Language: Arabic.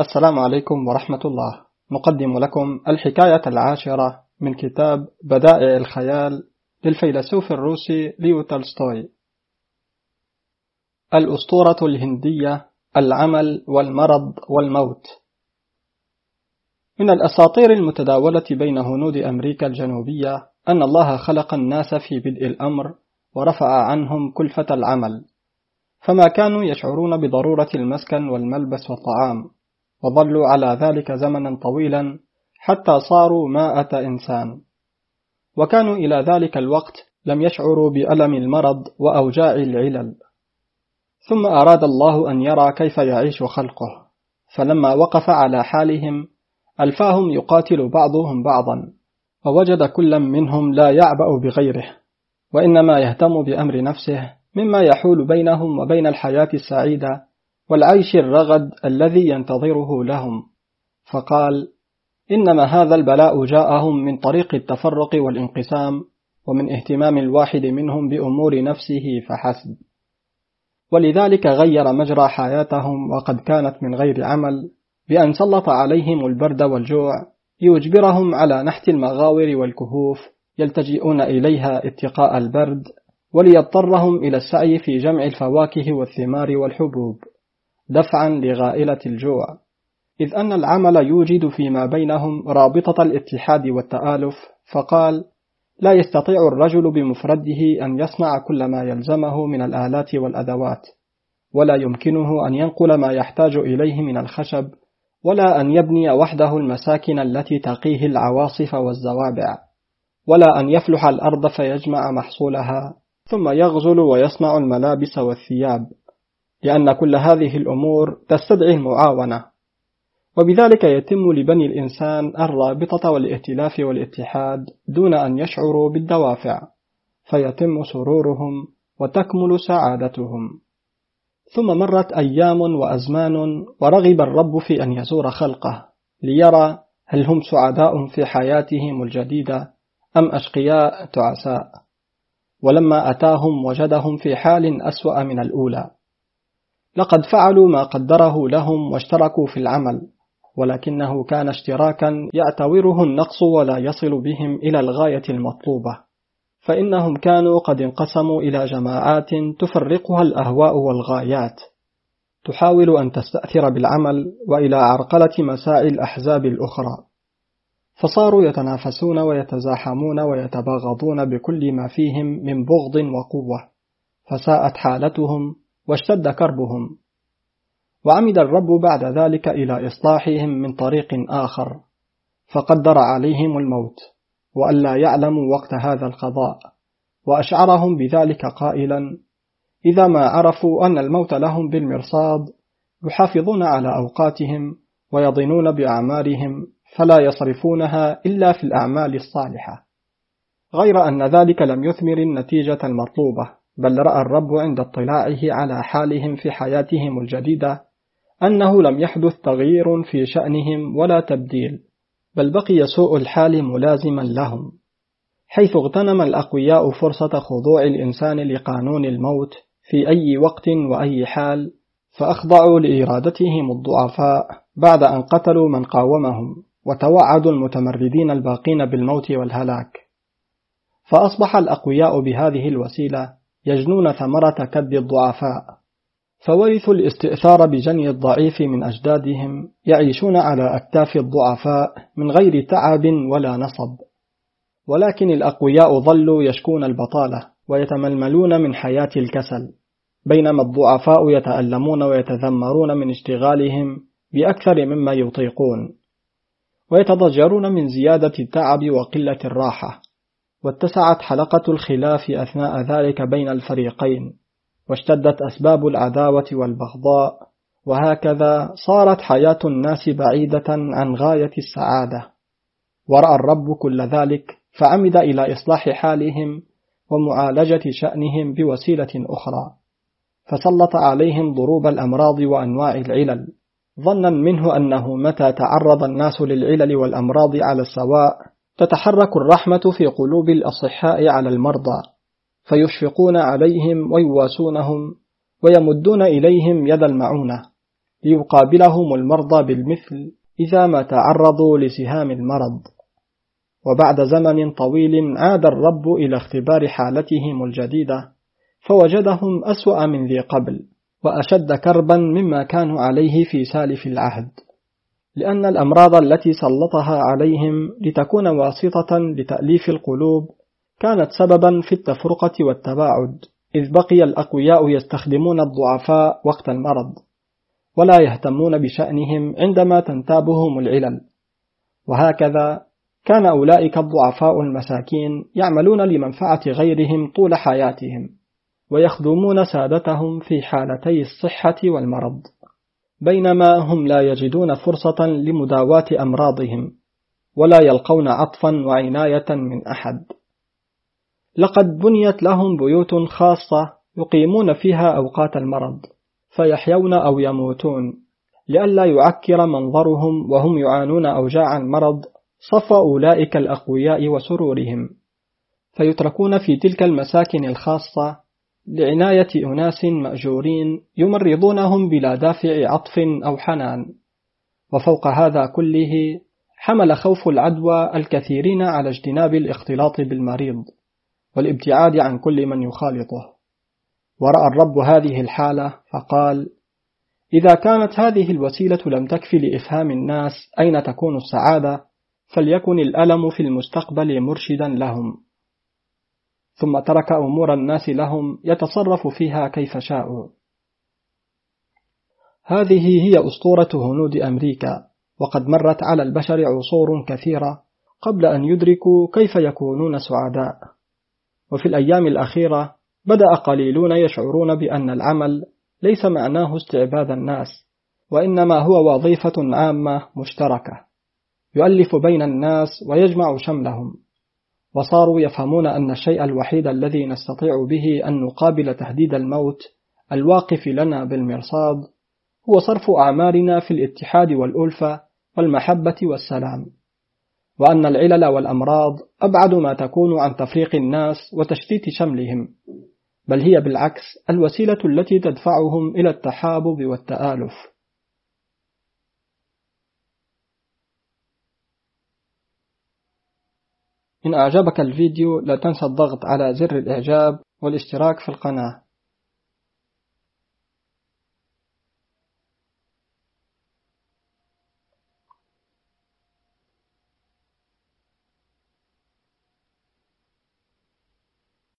السلام عليكم ورحمة الله. نقدم لكم الحكاية العاشرة من كتاب بدائع الخيال للفيلسوف الروسي ليو تولستوي. الأسطورة الهندية العمل والمرض والموت. من الأساطير المتداولة بين هنود أمريكا الجنوبية أن الله خلق الناس في بدء الأمر ورفع عنهم كلفة العمل. فما كانوا يشعرون بضرورة المسكن والملبس والطعام. وظلوا على ذلك زمنا طويلا حتى صاروا مائة إنسان. وكانوا إلى ذلك الوقت لم يشعروا بألم المرض وأوجاع العلل. ثم أراد الله أن يرى كيف يعيش خلقه. فلما وقف على حالهم ألفاهم يقاتل بعضهم بعضا ووجد كل منهم لا يعبأ بغيره وإنما يهتم بأمر نفسه مما يحول بينهم وبين الحياة السعيدة والعيش الرغد الذي ينتظره لهم. فقال إنما هذا البلاء جاءهم من طريق التفرق والانقسام ومن اهتمام الواحد منهم بأمور نفسه فحسب. ولذلك غير مجرى حياتهم وقد كانت من غير عمل بأن سلط عليهم البرد والجوع ليجبرهم على نحت المغاور والكهوف يلتجئون إليها اتقاء البرد وليضطرهم إلى السعي في جمع الفواكه والثمار والحبوب. دفعا لغائلة الجوع. إذ أن العمل يوجد فيما بينهم رابطة الاتحاد والتآلف فقال لا يستطيع الرجل بمفرده أن يصنع كل ما يلزمه من الآلات والأدوات ولا يمكنه أن ينقل ما يحتاج إليه من الخشب ولا أن يبني وحده المساكن التي تقيه العواصف والزوابع ولا أن يفلح الأرض فيجمع محصولها ثم يغزل ويصنع الملابس والثياب. لأن كل هذه الأمور تستدعي المعاونة. وبذلك يتم لبني الإنسان الرابطة والائتلاف والاتحاد دون أن يشعروا بالدوافع فيتم سرورهم وتكمل سعادتهم. ثم مرت أيام وأزمان ورغب الرب في أن يزور خلقه ليرى هل هم سعداء في حياتهم الجديدة أم أشقياء تعساء. ولما أتاهم وجدهم في حال أسوأ من الأولى. لقد فعلوا ما قدره لهم واشتركوا في العمل ولكنه كان اشتراكا يعتوره النقص ولا يصل بهم إلى الغاية المطلوبة. فإنهم كانوا قد انقسموا إلى جماعات تفرقها الأهواء والغايات. تحاول أن تستأثر بالعمل وإلى عرقلة مساعي الأحزاب الأخرى. فصاروا يتنافسون ويتزاحمون ويتباغضون بكل ما فيهم من بغض وقوة فساءت حالتهم واشتد كربهم. وعمد الرب بعد ذلك إلى إصلاحهم من طريق آخر فقدر عليهم الموت وألا يعلموا وقت هذا القضاء وأشعرهم بذلك قائلا إذا ما عرفوا أن الموت لهم بالمرصاد يحافظون على أوقاتهم ويضنون بأعمارهم فلا يصرفونها إلا في الأعمال الصالحة. غير أن ذلك لم يثمر النتيجة المطلوبة. بل رأى الرب عند اطلاعه على حالهم في حياتهم الجديدة أنه لم يحدث تغيير في شأنهم ولا تبديل بل بقي سوء الحال ملازما لهم حيث اغتنم الأقوياء فرصة خضوع الإنسان لقانون الموت في أي وقت وأي حال فأخضعوا لإرادتهم الضعفاء بعد أن قتلوا من قاومهم وتوعدوا المتمردين الباقين بالموت والهلاك. فأصبح الأقوياء بهذه الوسيلة يجنون ثمرة كد الضعفاء. فورثوا الاستئثار بجني الضعيف من أجدادهم يعيشون على أكتاف الضعفاء من غير تعب ولا نصب. ولكن الأقوياء ظلوا يشكون البطالة ويتململون من حياة الكسل. بينما الضعفاء يتألمون ويتذمرون من اشتغالهم بأكثر مما يطيقون. ويتضجرون من زيادة التعب وقلة الراحة. واتسعت حلقة الخلاف أثناء ذلك بين الفريقين واشتدت أسباب العداوة والبغضاء وهكذا صارت حياة الناس بعيدة عن غاية السعادة. ورأى الرب كل ذلك فعمد إلى إصلاح حالهم ومعالجة شأنهم بوسيلة أخرى. فسلط عليهم ضروب الأمراض وأنواع العلل. ظنا منه أنه متى تعرض الناس للعلل والأمراض على السواء تتحرك الرحمة في قلوب الأصحاء على المرضى فيشفقون عليهم ويواسونهم ويمدون إليهم يد المعونة ليقابلهم المرضى بالمثل إذا ما تعرضوا لسهام المرض. وبعد زمن طويل عاد الرب إلى اختبار حالتهم الجديدة فوجدهم أسوأ من ذي قبل وأشد كربا مما كانوا عليه في سالف العهد. لأن الأمراض التي سلطها عليهم لتكون واسطة لتأليف القلوب كانت سببا في التفرقة والتباعد إذ بقي الأقوياء يستخدمون الضعفاء وقت المرض ولا يهتمون بشأنهم عندما تنتابهم العلل. وهكذا كان أولئك الضعفاء المساكين يعملون لمنفعة غيرهم طول حياتهم ويخدمون سادتهم في حالتي الصحة والمرض. بينما هم لا يجدون فرصة لمداواة أمراضهم ولا يلقون عطفا وعناية من أحد. لقد بنيت لهم بيوت خاصة يقيمون فيها أوقات المرض فيحيون أو يموتون لئلا يعكر منظرهم وهم يعانون أوجاع المرض صف أولئك الأقوياء وسرورهم. فيتركون في تلك المساكن الخاصة لعناية أناس مأجورين يمرضونهم بلا دافع عطف أو حنان. وفوق هذا كله حمل خوف العدوى الكثيرين على اجتناب الاختلاط بالمريض والابتعاد عن كل من يخالطه. ورأى الرب هذه الحالة فقال إذا كانت هذه الوسيلة لم تكفي لإفهام الناس أين تكون السعادة فليكن الألم في المستقبل مرشدا لهم. ثم ترك أمور الناس لهم يتصرف فيها كيف شاءوا هذه هي أسطورة هنود أمريكا وقد مرت على البشر عصور كثيرة قبل أن يدركوا كيف يكونون سعداء. وفي الأيام الأخيرة بدأ قليلون يشعرون بأن العمل ليس معناه استعباد الناس وإنما هو وظيفة عامة مشتركة يؤلف بين الناس ويجمع شملهم. وصاروا يفهمون أن الشيء الوحيد الذي نستطيع به أن نقابل تهديد الموت الواقف لنا بالمرصاد هو صرف أعمارنا في الاتحاد والألفة والمحبة والسلام وأن العلل والأمراض أبعد ما تكون عن تفريق الناس وتشتيت شملهم بل هي بالعكس الوسيلة التي تدفعهم إلى التحابب والتآلف. إن أعجبك الفيديو لا تنسى الضغط على زر الإعجاب والاشتراك في القناة.